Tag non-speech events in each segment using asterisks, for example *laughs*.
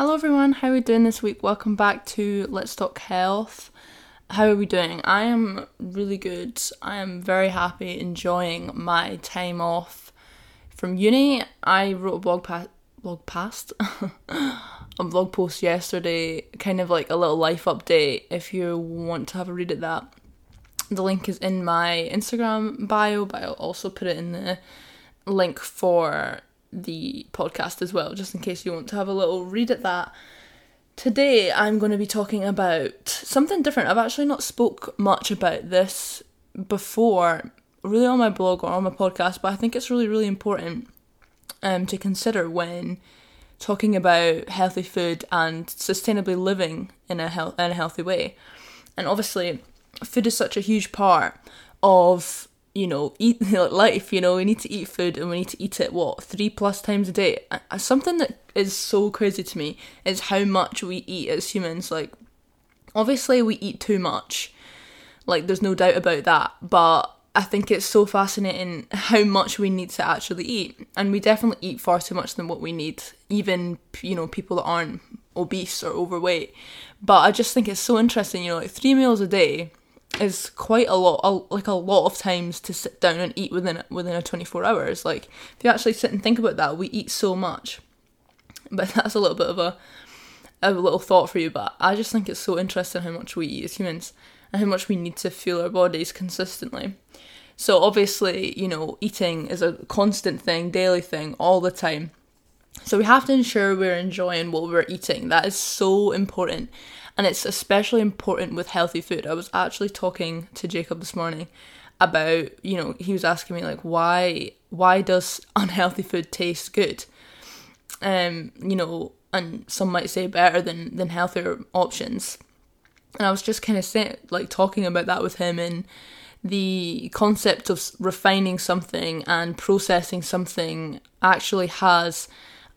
Hello everyone, how are we doing this week? Welcome back to Let's Talk Health. How are we doing? I am really good. I am very happy enjoying my time off from uni. I wrote a blog pa- blog past *laughs* a blog post yesterday, kind of like a little life update if you want to have a read at that. The link is in my Instagram bio, but I'll also put it in the link for the podcast as well, just in case you want to have a little read at that. Today I'm going to be talking about something different. I've actually not spoke much about this before, really on my blog or on my podcast, but I think it's really, really important um, to consider when talking about healthy food and sustainably living in a health in a healthy way. And obviously, food is such a huge part of you know, eat *laughs* life, you know, we need to eat food and we need to eat it, what, three plus times a day. Something that is so crazy to me is how much we eat as humans. Like, obviously, we eat too much. Like, there's no doubt about that. But I think it's so fascinating how much we need to actually eat. And we definitely eat far too much than what we need, even, you know, people that aren't obese or overweight. But I just think it's so interesting, you know, like three meals a day is quite a lot, a, like a lot of times to sit down and eat within within a 24 hours. Like if you actually sit and think about that, we eat so much. But *laughs* that's a little bit of a a little thought for you. But I just think it's so interesting how much we eat as humans and how much we need to fuel our bodies consistently. So obviously, you know, eating is a constant thing, daily thing, all the time. So we have to ensure we're enjoying what we're eating. That is so important and it's especially important with healthy food. I was actually talking to Jacob this morning about, you know, he was asking me like why why does *laughs* unhealthy food taste good? Um, you know, and some might say better than than healthier options. And I was just kind of saying like talking about that with him and the concept of refining something and processing something actually has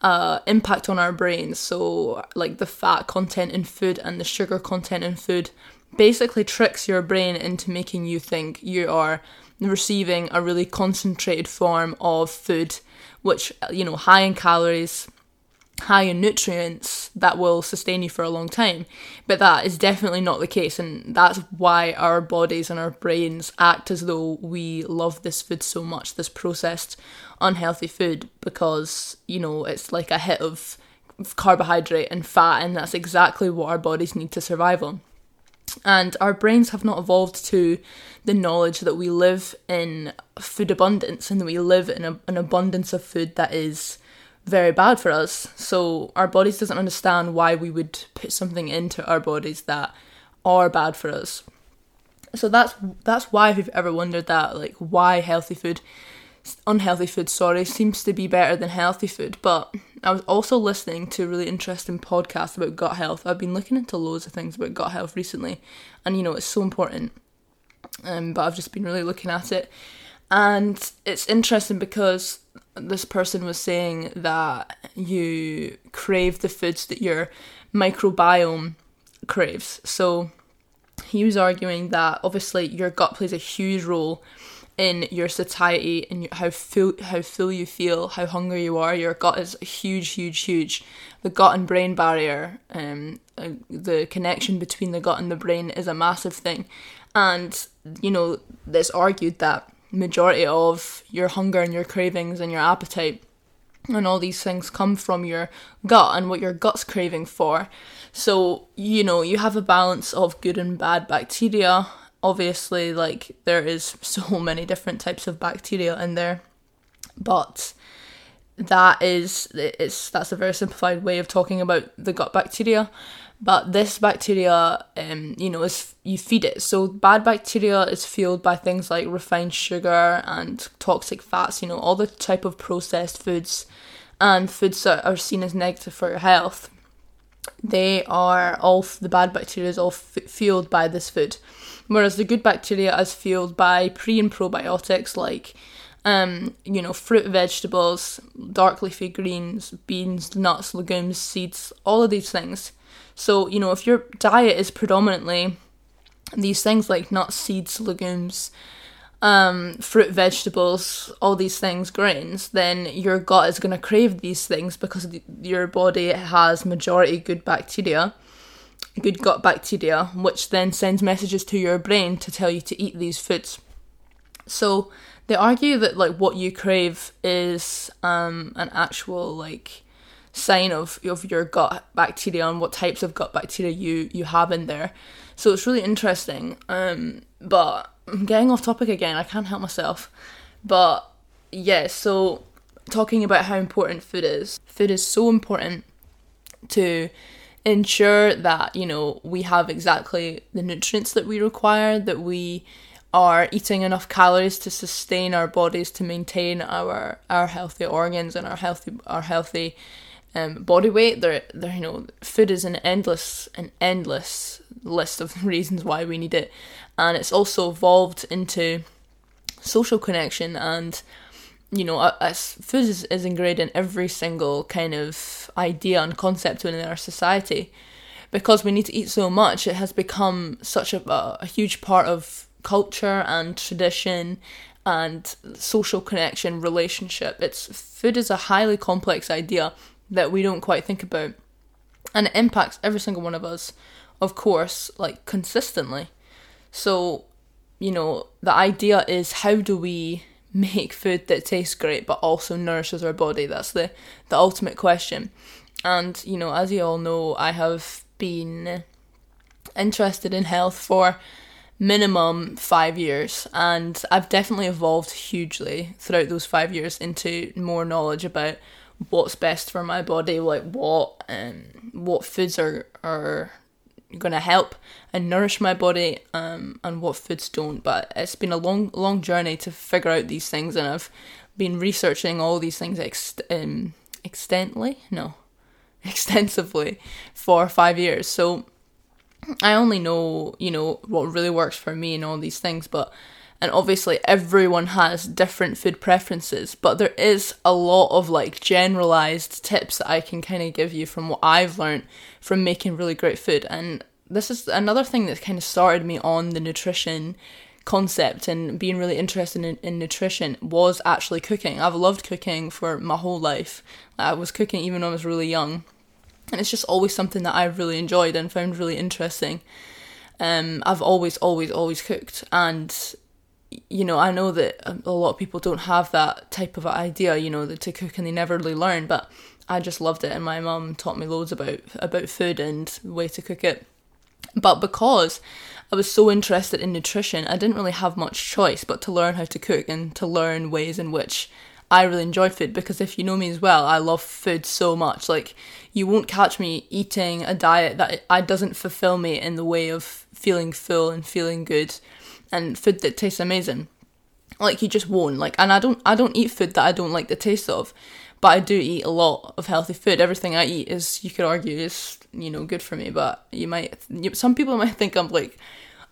uh, impact on our brains. So, like the fat content in food and the sugar content in food basically tricks your brain into making you think you are receiving a really concentrated form of food, which, you know, high in calories, high in nutrients that will sustain you for a long time. But that is definitely not the case, and that's why our bodies and our brains act as though we love this food so much, this processed, unhealthy food, because you know it's like a hit of carbohydrate and fat, and that's exactly what our bodies need to survive on. And our brains have not evolved to the knowledge that we live in food abundance and that we live in a, an abundance of food that is very bad for us. So our bodies doesn't understand why we would put something into our bodies that are bad for us. So that's that's why if you've ever wondered that, like why healthy food, unhealthy food, sorry, seems to be better than healthy food. But I was also listening to a really interesting podcast about gut health. I've been looking into loads of things about gut health recently, and you know it's so important. Um, but I've just been really looking at it, and it's interesting because this person was saying that you crave the foods that your microbiome craves. So he was arguing that obviously your gut plays a huge role in your satiety and how full how full you feel, how hungry you are. Your gut is huge, huge, huge. The gut and brain barrier, um, uh, the connection between the gut and the brain is a massive thing, and you know, it's argued that majority of your hunger and your cravings and your appetite and all these things come from your gut and what your gut's craving for. So, you know, you have a balance of good and bad bacteria. Obviously, like there is *laughs* so many different types of bacteria in there, but that is it's that's a very simplified way of talking about the gut bacteria but this bacteria um, you know is you feed it. So bad bacteria is fueled by things like refined sugar and toxic fats you know all the type of processed foods and foods that are seen as negative for your health. They are all the bad bacteria is all f- fueled by this food. Whereas the good bacteria is fueled by pre and probiotics like um, you know, fruit, vegetables, dark leafy greens, beans, nuts, legumes, seeds, all of these things. So, you know, if your diet is predominantly these things like nuts, seeds, legumes, um, fruit, vegetables, all these things, grains, then your gut is going to crave these things because the, your body has majority good bacteria, good gut bacteria, which then sends messages to your brain to tell you to eat these foods. So they argue that like what you crave is um, an actual like sign of of your gut bacteria and what types of gut bacteria you you have in there. So it's really interesting. Um, but I'm getting off topic again. I can't help myself. But yeah, so talking about how important food is. Food is so important to ensure that, you know, we have exactly the nutrients that we require, that we are eating enough calories to sustain our bodies to maintain our our healthy organs and our healthy our healthy um, body weight. There, there, you know, food is an endless, an endless list of *laughs* reasons why we need it, and it's also evolved into social connection and you know as food is, is ingrained in every single kind of idea and concept within our society because we need to eat so much it has become such a, a huge part of culture and tradition and social connection relationship it's food is a highly complex idea that we don't quite think about. And it impacts every single one of us, of course, like consistently. So, you know, the idea is how do we *laughs* make food that tastes great but also nourishes our body? That's the, the ultimate question. And, you know, as you all know, I have been interested in health for minimum five years, and I've definitely evolved hugely throughout those five years into more knowledge about what's best for my body, like what um what foods are are gonna help and nourish my body, um and what foods don't. But it's been a long long journey to figure out these things, and I've been researching all these things ex- um extently no *laughs* extensively for five years. So I only know you know what really works for me and all these things, but and obviously everyone has different food preferences but there is a lot of like generalized tips that i can kind of give you from what i've learned from making really great food and this is another thing that kind of started me on the nutrition concept and being really interested in, in nutrition was actually cooking. I've loved cooking for my whole life. I was cooking even when i was really young and it's just always something that i've really enjoyed and found really interesting. Um, I've always, always, always cooked, and you know, I know that a lot of people don't have that type of idea, you know, to cook and they never really learn, but I just loved it and my mum taught me loads about about food and the way to cook it. But because I was so interested in nutrition, I didn't really have much choice but to learn how to cook and to learn ways in which I really enjoy food because if you know me as well, I love food so much. Like you won't catch me eating a diet that I doesn't fulfill me in the way of feeling full and feeling good and food that tastes amazing. Like you just won't like, and I don't I don't eat food that I don't like the taste of, but I do eat a lot of healthy food. Everything I eat is you could argue is you know good for me, but you might some people *laughs* might think I'm like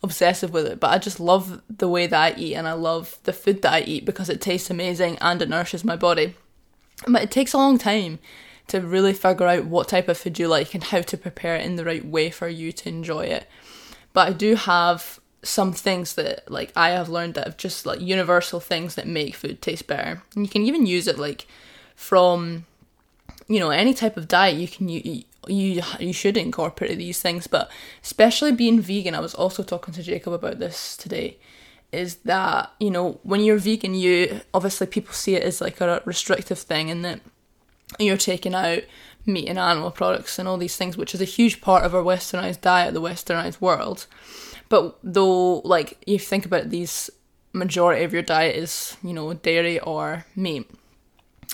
obsessive with it, but I just love the way that I eat and I love the food that I eat because it tastes amazing and it nourishes my body. But it takes a long time to really figure out what type of food you like and how to prepare it in the right way for you to enjoy it. But I do have some things that like I have learned that have just like universal things that make food taste better. And you can even use it like from you know any type of diet you can you you you should incorporate these things, but especially being vegan. I was also talking to Jacob about this today. Is that you know when you're vegan, you obviously people see it as like a restrictive thing, and that you're taking out meat and animal products and all these things, which is a huge part of our westernized diet, the westernized world. But though, like, you think about it, these majority of your diet is, you know, dairy or meat.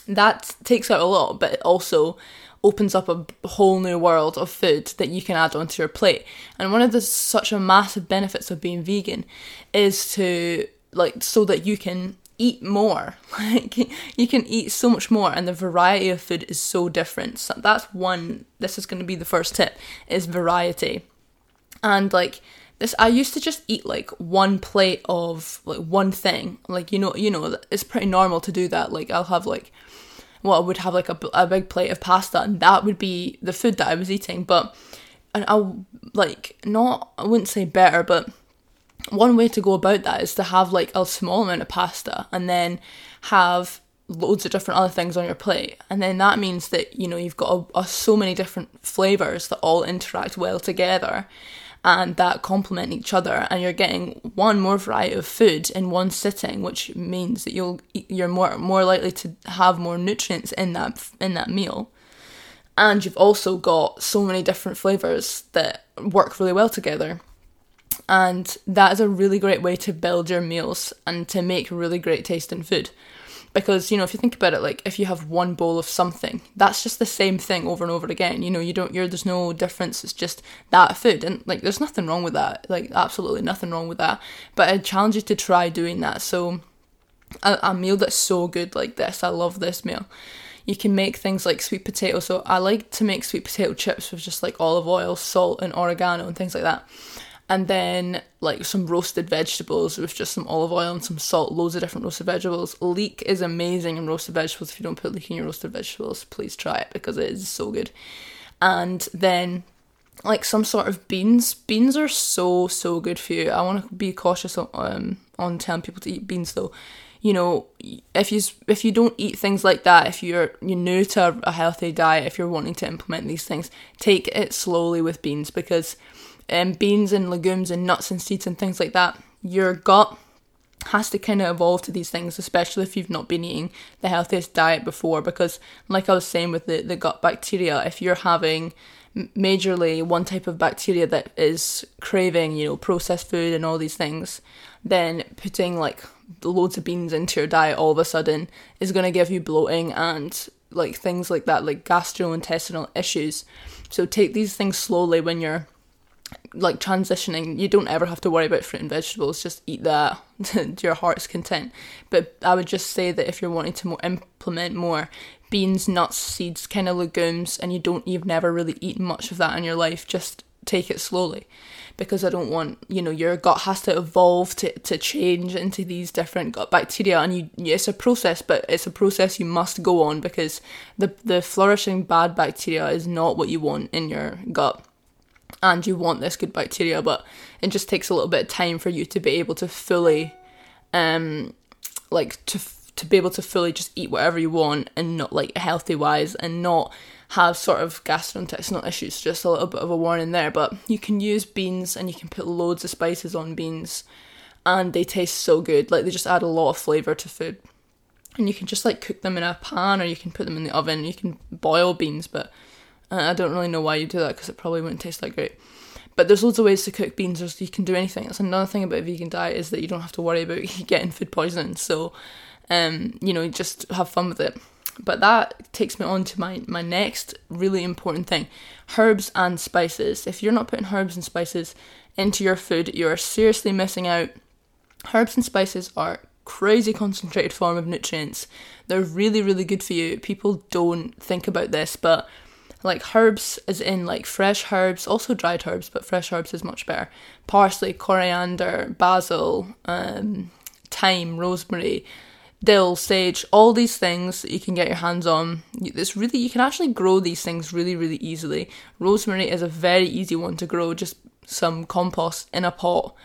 That takes out a lot, but it also opens up a whole new world of food that you can add onto your plate. And one of the such a massive benefits of being vegan is to like so that you can eat more. *laughs* Like you can eat so much more and the variety of food is so different. So that's one this is going to be the first tip is variety. And like this I used to just eat like one plate of like one thing. Like you know, you know, it's pretty normal to do that. Like I'll have like well, I would have like a, a big plate of pasta and that would be the food that I was eating, but and I'll like not I wouldn't say better, but one way to go about that is to have like a small amount of pasta and then have loads of different other things on your plate and then that means that you know you've got a, a, so many different flavors that all interact well together and that complement each other and you're getting one more variety of food in one sitting which means that you'll you're more more likely to have more nutrients in that in that meal. And you've also got so many different flavors that work really well together. And that is a really great way to build your meals and to make really great tasting food because you know if you think about it like if you have one bowl of something that's just the same thing over and over again. You know you don't you're there's no difference. It's just that food. And like there's nothing wrong with that. Like absolutely nothing wrong with that. But i challenge you to try doing that. So a, a meal that's so good like this i love this meal. You can make things like sweet potato. So i like to make sweet potato chips with just like olive oil salt and oregano and things like that and then like some roasted vegetables with just some olive oil and some salt, loads of different roasted vegetables. Leek is amazing in roasted vegetables. If you don't put leek in your roasted vegetables, please try it because it is so good. And then like some sort of beans. Beans are so so good for you. I want to be cautious on um, on telling people to eat beans though. You know, if you if you don't eat things like that, if you're you're new to a healthy diet, if you're wanting to implement these things, take it slowly with beans because um, beans and legumes and nuts and seeds and things like that, your gut has to kind of evolve to these things, especially if you've not been eating the healthiest diet before. Because, like I was saying with the, the gut bacteria, if you're having majorly one type of bacteria that is craving, you know, processed food and all these things, then putting like loads of beans into your diet all of a sudden is going to give you bloating and like things like that, like gastrointestinal issues. So take these things slowly when you're like transitioning, you don't ever have to worry about fruit and vegetables. Just eat that *laughs* to your heart's content. But I would just say that if you're wanting to more implement more beans, nuts, seeds, kind of legumes, and you don't, you've never really eaten much of that in your life, just take it slowly. Because I don't want, you know, your gut has to evolve to, to change into these different gut bacteria, and you, it's a process, but it's a process you must go on because the the flourishing bad bacteria is not what you want in your gut and you want this good bacteria, but it just takes a little bit of time for you to be able to fully, um, like to to be able to fully just eat whatever you want and not like healthy wise and not have sort of gastrointestinal issues. Just a little bit of a warning there, but you can use beans and you can put loads of spices on beans, and they taste so good. Like they just add a lot of flavor to food. And you can just like cook them in a pan or you can put them in the oven. You can boil beans, but uh, I don't really know why you do that because it probably wouldn't taste that great. But there's loads of ways to cook beans. There's, you can do anything. That's another thing about a vegan diet is that you don't have to worry about *laughs* getting food poisoning. So, um, you know, just have fun with it. But that takes me on to my, my next really important thing herbs and spices. If you're not putting herbs and spices into your food, you are seriously missing out. Herbs and spices are crazy concentrated form of nutrients. They're really, really good for you. People don't think about this, but like herbs as in like fresh herbs also dried herbs but fresh herbs is much better. Parsley coriander basil um, thyme rosemary dill sage all these things that you can get your hands on. It's really you can actually grow these things really really easily. Rosemary is a very easy one to grow just some compost in a pot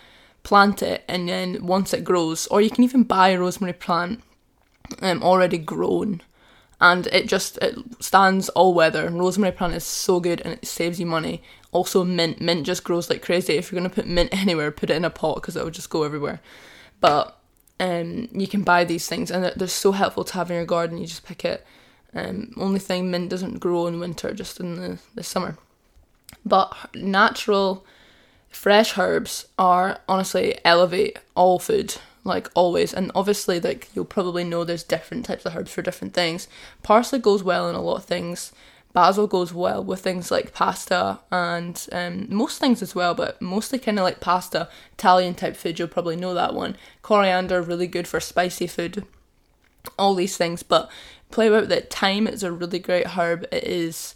plant it and then once it grows or you can even buy a rosemary plant um, already grown and it just it stands all weather. Rosemary plant is so good and it saves you money. Also, mint mint just grows like crazy. If you're gonna put mint *laughs* anywhere, put it in a pot because it will just go everywhere. But um, you can buy these things and they're, they're so helpful to have in your garden. You just pick it. Um, only thing mint doesn't grow in winter, just in the, the summer. But natural, fresh herbs are honestly elevate all food like always. And obviously, like you'll probably know there's different types of herbs for different things. Parsley goes well in a lot of things. Basil goes well with things like pasta and um, most things as well, but mostly kind of like pasta, Italian type food. You'll probably know that one. Coriander really good for spicy food. All these things, but play about that. Thyme is a really great herb. It is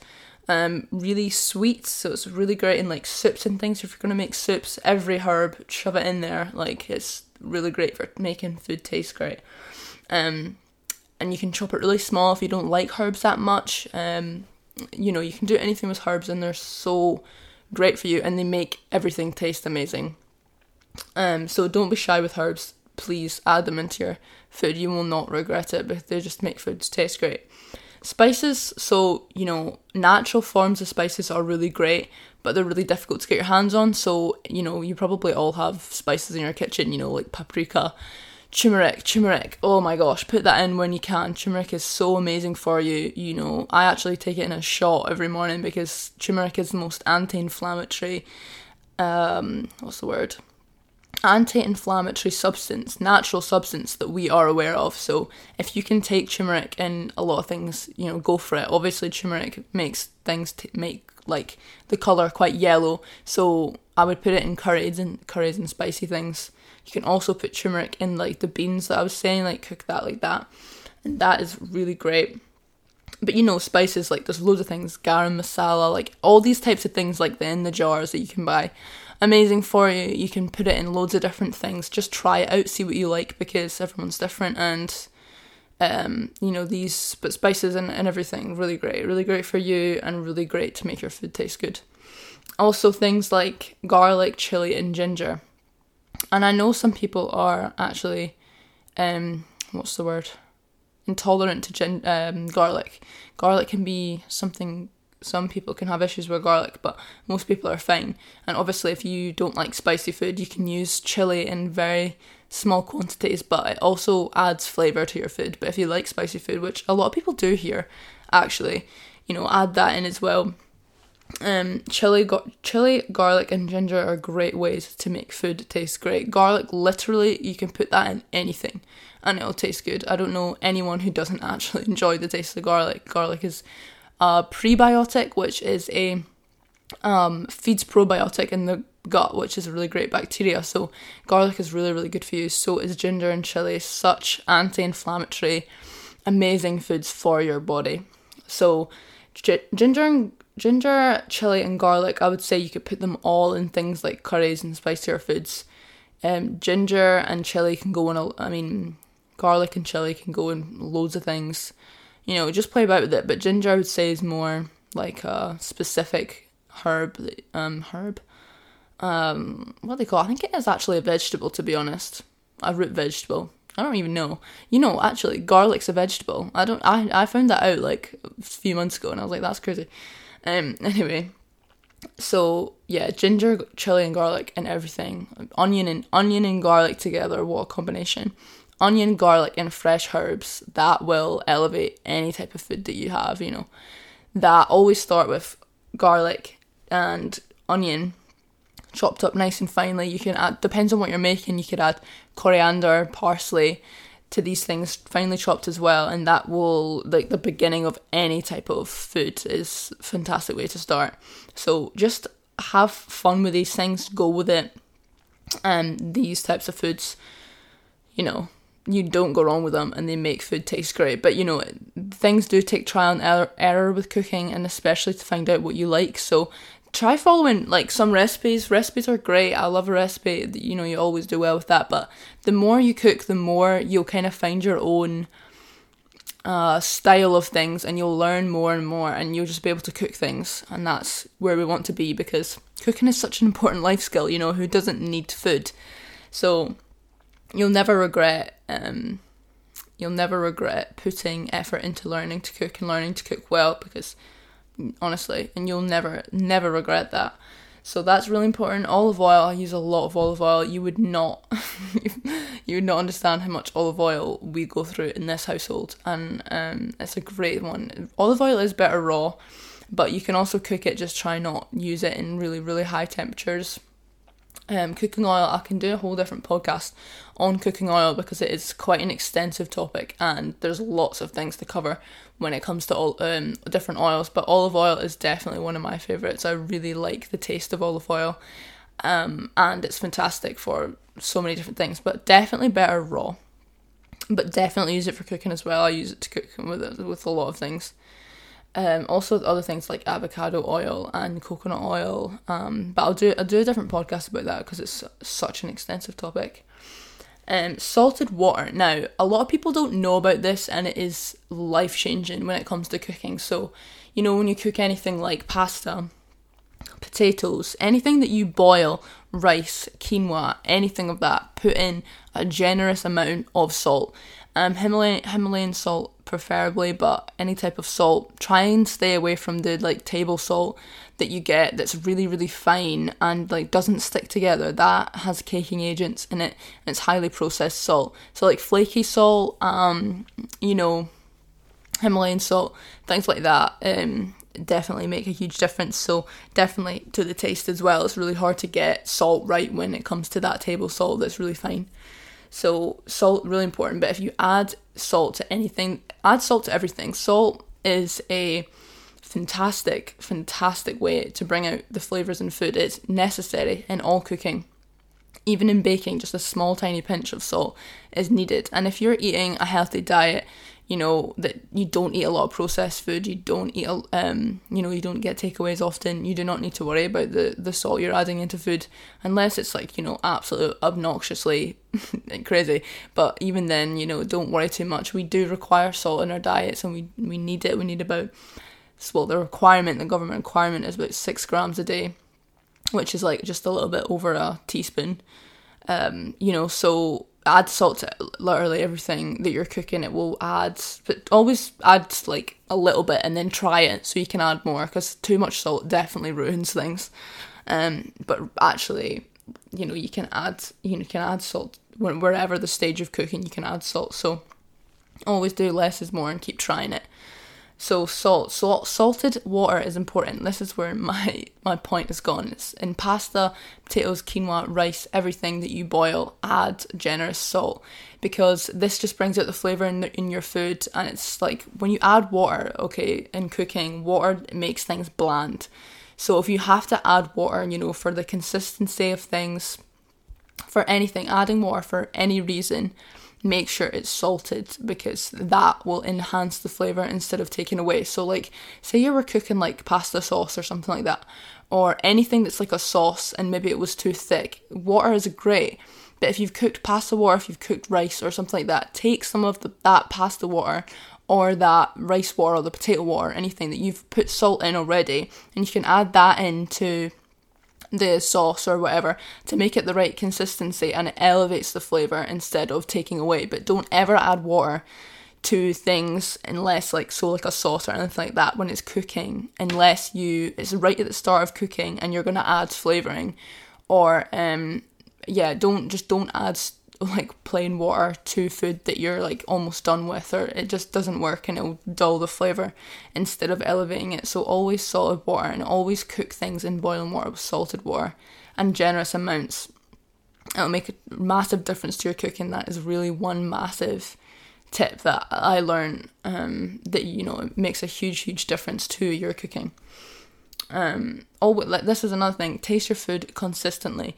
um, really sweet, so it's really great in like soups and things. If you're gonna make soups, every herb, shove it in there. Like it's really great for making food taste great. Um, and you can chop it really small if you don't like herbs that much. Um, you know, you can do anything with herbs, and they're so great for you, and they make everything taste amazing. Um, so don't be shy with herbs. Please add them into your food. You will not regret it because they just make foods taste great. Spices, so you know, natural forms of spices are really great, but they're really difficult to get your hands on. So, you know, you probably all have spices in your kitchen, you know, like paprika, turmeric, turmeric. Oh my gosh, put that in when you can. Turmeric is so amazing for you. You know, I actually take it in a shot every morning because turmeric is the most anti-inflammatory. Um, what's the word? Anti-inflammatory substance, natural substance that we are aware of. So if you can take turmeric in a lot of things, you know, go for it. Obviously, turmeric makes things t- make like the color quite yellow. So I would put it in curries and curries and spicy things. You can also put turmeric in like the beans that I was saying, like cook that like that, and that is really great. But you know, spices like there's loads of things, garam masala, like all these types of things like the in the jars that you can buy. Amazing for you. You can put it in loads of different things. Just try it out, see what you like because everyone's different and um, you know, these but spices and, and everything, really great. Really great for you and really great to make your food taste good. Also things like garlic, chili and ginger. And I know some people are actually um what's the word? Intolerant to gin- um, garlic. Garlic can be something some people can have issues with garlic, but most people are fine. And obviously, if you don't like spicy food, you can use chili in very small quantities, but it also adds flavour to your food. But if you like spicy food, which a lot of people do here, actually, you know, add that in as well. Um, chili, gar- chili, garlic, and ginger are great ways to make food taste great. Garlic, literally, you can put that in anything, and it'll taste good. I don't know anyone who doesn't *laughs* actually enjoy the taste of garlic. Garlic is a prebiotic, which is a um, feeds probiotic in the gut, which is a really great bacteria. So garlic is really, really good for you. So is ginger and chili, such anti-inflammatory, amazing foods for your body. So ginger and ginger, chili, and garlic, I would say you could put them all in things like curries and spicier foods. Um, ginger and chili can go in a, I mean, garlic and chili can go in loads of things. You know, just play about with it. But ginger, I would say, is more like a specific herb. Um, herb um, what do they call? It? I think it is actually a vegetable, to be honest, a root vegetable. I don't even know. You know, actually, garlic's a vegetable. I don't. I I found that out like a few months ago, and I was like, that's crazy. Um. *laughs* Anyway, so yeah, ginger, chili, and garlic, and everything. Onion and onion and garlic together. What a combination! Onion, garlic, and fresh herbs that will elevate any type of food that you have. You know, that always start with garlic and onion chopped up nice and finely. You can add, depends on what you're making, you could add coriander, parsley to these things finely chopped as well, and that will, like, the beginning of any type of food is fantastic way to start. So just have fun with these things, go with it. And um, these types of foods, you know, you don't go wrong with them and they make food taste great. But you know, things do take trial and error, error with cooking and especially to find out what you like. So try following like some recipes. Recipes are great. I love a recipe. You know, you always do well with that. But the more you cook, the more you'll kind of find your own uh, style of things, and you'll learn more and more, and you'll just be able to cook things. And that's where we want to be because cooking is such an important life skill. You know, who doesn't need food? So you'll never regret. Um, you'll never regret putting effort into learning to cook and learning to cook well because honestly, and you'll never, never regret that. So that's really important. Olive oil, I use a lot of olive oil. You would not, *laughs* you would not understand how much olive oil we go through in this household, and um, it's a great one. Olive oil is better raw, but you can also cook it. Just try not use it in really, really high temperatures um, cooking oil, I can do a whole different podcast on cooking oil because it is quite an extensive topic and there's lots of things to cover when it comes to all um, different oils. But olive oil is definitely one of my favourites. I really like the taste of olive oil um, and it's fantastic for so many different things, but definitely better raw. But definitely use it for cooking as well. I use it to cook with with a lot of things. Um, also other things like avocado oil and coconut oil. Um, but I'll do I'll do a different podcast about that because it's such an extensive topic. Um, salted water. Now, a lot of people don't know about this, and it is life changing when it comes to cooking. So, you know, when you cook anything like pasta, potatoes, anything that you boil, rice, quinoa, anything of that, put in a generous amount of salt. Um, Himalayan Himalayan salt preferably, but any type of salt. Try and stay away from the like table salt that you get that's really really fine and like doesn't stick together. That has caking agents in it and it's highly processed salt. So like flaky salt, um, you know, Himalayan salt, things like that. Um, definitely make a huge difference. So definitely to the taste as well. It's really hard to get salt right when it comes to that table salt that's really fine. So salt really important. But if you add salt to anything, add salt to everything. Salt is a fantastic, fantastic way to bring out the flavors in food. It's necessary in all cooking. Even in baking, just a small tiny pinch of salt is needed. And if you're eating a healthy diet, you know that you don't eat a lot of processed food you don't eat um you know you don't get takeaways often you do not need to worry about the the salt you're adding into food unless it's like you know absolute obnoxiously *laughs* crazy. But even then you know don't worry too much. We do require salt in our diets and we we need it. We need about well the requirement the government requirement is about six grams a day which is like just a little bit over a teaspoon. Um you know so add salt to literally everything that you're cooking. It will add, but always add like a little bit and then try it so you can add more because too much salt definitely ruins things. Um, but actually, you know, you can add you, know, you can add salt wherever the stage of cooking. You can add salt. So always do less is more and keep trying it. So salt, salt, salted water is important. This is where my *laughs* my point has gone. It's in pasta, potatoes, quinoa, rice, everything that you boil, add generous salt because this just brings out the flavor in the, in your food. And it's like when you add water, okay, in cooking, water makes things bland. So if you have to add water, you know, for the consistency of things, for anything, adding water for any reason make sure it's salted because that will enhance the flavor instead of taking away. So, like, say you were cooking like pasta sauce or something like that, or anything that's like a sauce and maybe it was too thick, water is great. But if you've cooked pasta water, if you've cooked rice or something like that, take some of the, that pasta water or that rice water or the potato water, anything that you've put salt in already, and you can add that into the sauce or whatever to make it the right consistency and it elevates the flavour instead of taking away. But don't ever add water to things unless like so like a sauce or anything like that when it's cooking unless you it's right at the start of cooking and you're going to add flavoring or um yeah don't just don't add like plain water to food that you're like almost done with or it just doesn't work and it'll dull the flavor instead of elevating it. So always salted water and always cook things in boiling water with salted water and generous amounts. It'll make a massive difference to your cooking. That is really one massive tip that i learned um, that you know it makes a huge huge difference to your cooking. Um oh like this is another thing. Taste your food consistently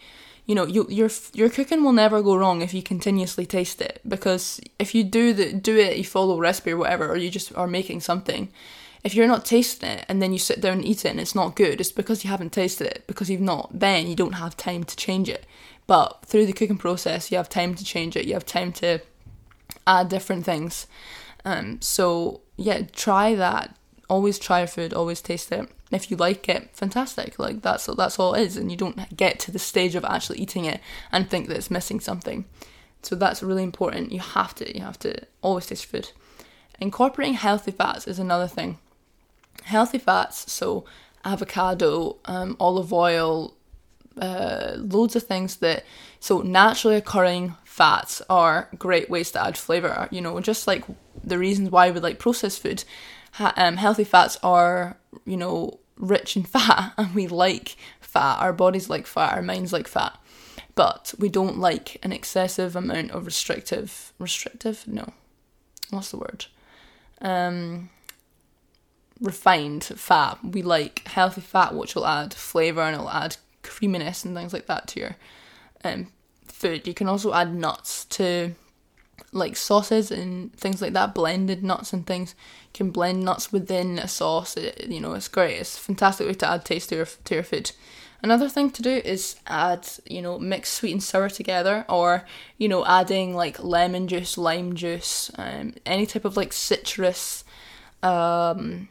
you know you, your your cooking will never go wrong if you continuously taste it because if you do the do it you follow recipe or whatever or you just are making something if you're not tasting it and then you sit down and eat it and it's not good it's because you haven't tasted it because you've not then you don't have time to change it. But through the cooking process you have time to change it you have time to add different things. Um so yeah try that. Always try food always taste it if you like it, fantastic. Like that's that's all it is, and you don't get to the stage of actually eating it and think that it's missing something. So that's really important. You have to you have to always taste food. Incorporating healthy fats is another thing. Healthy fats, so avocado, um, olive oil, uh, loads of things that so naturally occurring fats are great ways to add flavor. You know, just like the reasons why we like processed food ha- um, healthy fats are, you know, rich in *laughs* fat and we like fat. Our bodies like fat, our minds like fat. But we don't like an excessive amount of restrictive, restrictive? No. What's the word? Um, refined fat. We like healthy fat, which will add flavour and it'll add creaminess and things like that to your um, food. You can also add nuts to like sauces and things like that, blended nuts and things. You can blend nuts within a sauce. It, you know, it's great. It's a fantastic way to add taste to your to your food. Another thing to do is add, you know, mix sweet and sour together, or you know, adding like lemon juice, lime juice, um, any type of like citrus um,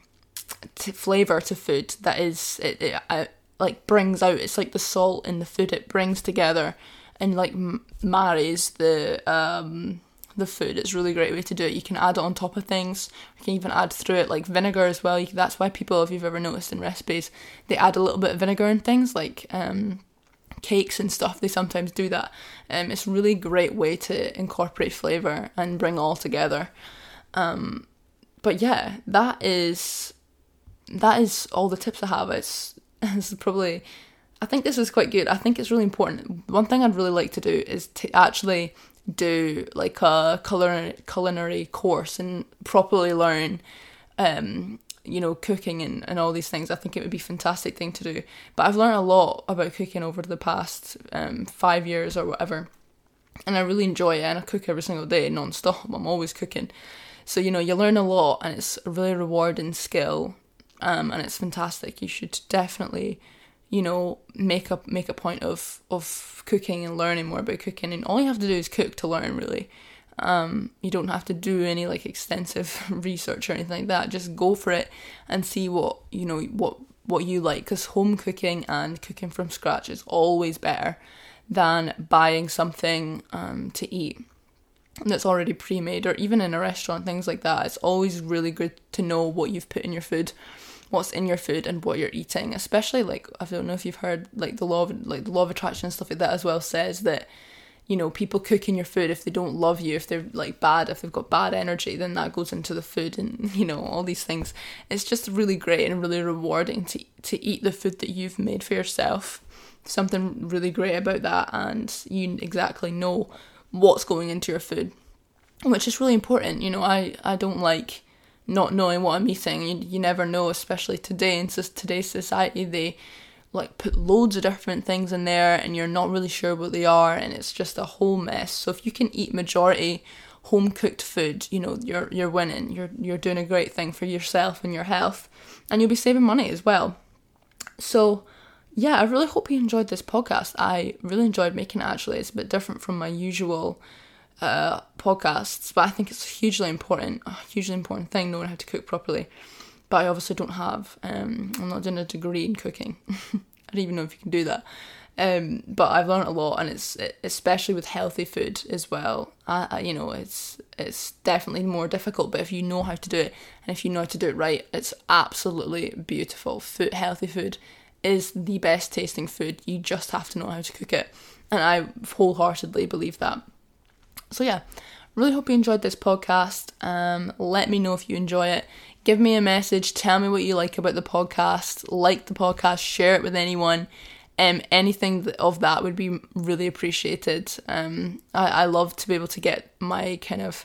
t- flavor to food that is it, it uh, like brings out. It's like the salt in the food. It brings together and like m- marries the um the food. It's really great way to do it. You can add it on top of things. You can even add through it like vinegar as well. That's why people, if you've ever noticed in recipes, they add a little bit of vinegar in things like um, cakes and stuff. They sometimes do that. Um, it's really great way to incorporate flavour and bring all together. Um, but yeah, that is that is all the tips I have. It's, *laughs* it's probably I think this is quite good. I think it's really important. One thing I'd really like to do is to actually do like a culinary culinary course and properly learn um you know cooking and, and all these things i think it would be a fantastic thing to do. But i've learned a lot about cooking over the past um, five years or whatever and i really enjoy it and i cook every single day non-stop. I'm always cooking. So you know you learn a lot and it's a really rewarding skill um, and it's fantastic. You should definitely you know make a make a point of of cooking and learning more about cooking. And all you have to do is cook to learn really. Um, you don't have to do any like extensive *laughs* research or anything like that. Just go for it and see what you know what what you like. Because home cooking and cooking from scratch is always better than buying something um, to eat that's already pre-made or even in a restaurant things like that. It's always really good to know what you've put in your food what's in your food and what you're eating. Especially like I don't know if you've heard like the law of like the law of attraction and stuff like that as well says that you know people cooking your food if they don't love you if they're like bad if they've got bad energy then that goes into the food and *laughs* you know all these things it's just really great and really rewarding to to eat the food that you've made for yourself something really great about that and you exactly know what's going into your food which is really important you know i i don't like not knowing what I'm eating. You, you never know, especially today in today's society. They like put loads of different things in there and you're not really sure what they are and it's just a whole mess. So if you can eat majority home cooked food, you know, you're you're winning. You're you're doing a great thing for yourself and your health and you'll be saving money as well. So yeah, I really hope you enjoyed this podcast. I really enjoyed making it actually. It's a bit different from my usual uh, podcasts, but I think it's hugely important, a hugely important thing knowing how to cook properly. But I obviously don't have, um, I'm not doing a degree in cooking. *laughs* I don't even know if you can do that. Um, but I've learned a lot, and it's especially with healthy food as well. I, I, you know, it's it's definitely more difficult, but if you know how to do it, and if you know how to do it right, it's absolutely beautiful. Food, healthy food, is the best tasting food. You just have to know how to cook it, and I wholeheartedly believe that. So yeah, really hope you enjoyed this podcast. Um, let me know if you enjoy it. Give me a message. Tell me what you like about the podcast. Like the podcast. Share it with anyone. Um, anything of that would be really appreciated. Um, I, I love to be able to get my kind of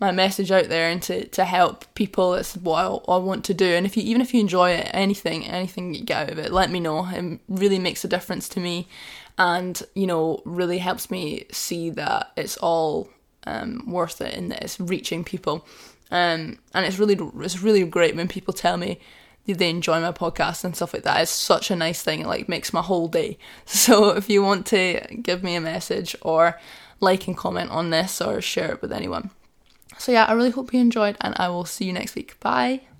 my message out there and to, to help people. That's what I, I want to do. And if you even if you enjoy it, anything, anything you get out of it, let me know. It really makes a difference to me and you know really helps me see that it's all um, worth it and that it's reaching people. Um, and it's really it's really great when people tell me they enjoy my podcast and stuff like that. It's such a nice thing. It like makes my whole day. *laughs* So if you want to give me a message or like and comment on this or share it with anyone. So yeah i really hope you enjoyed and i will see you next week. Bye